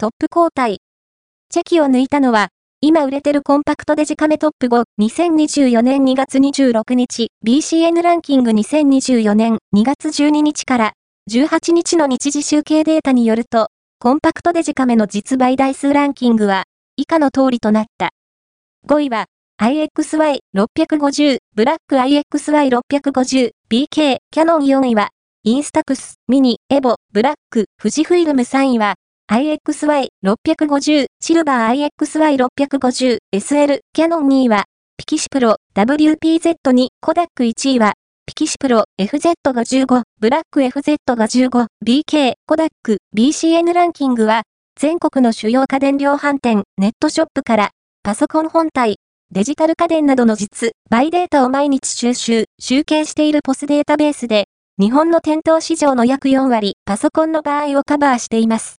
トップ交代。チェキを抜いたのは、今売れてるコンパクトデジカメトップ5、2024年2月26日、BCN ランキング2024年2月12日から18日の日時集計データによると、コンパクトデジカメの実売台数ランキングは、以下の通りとなった。5位は、IXY650、ブラック IXY650、BK、キャノン4位は、インスタクス、ミニ、エボ、ブラック、富士フイルム3位は、IXY650、シルバー IXY650、SL、キャノン2位は、ピキシプロ、WPZ2、コダック1位は、ピキシプロ、FZ55、ブラック FZ55、BK、コダック、BCN ランキングは、全国の主要家電量販店、ネットショップから、パソコン本体、デジタル家電などの実、バイデータを毎日収集、集計しているポスデータベースで、日本の店頭市場の約4割、パソコンの場合をカバーしています。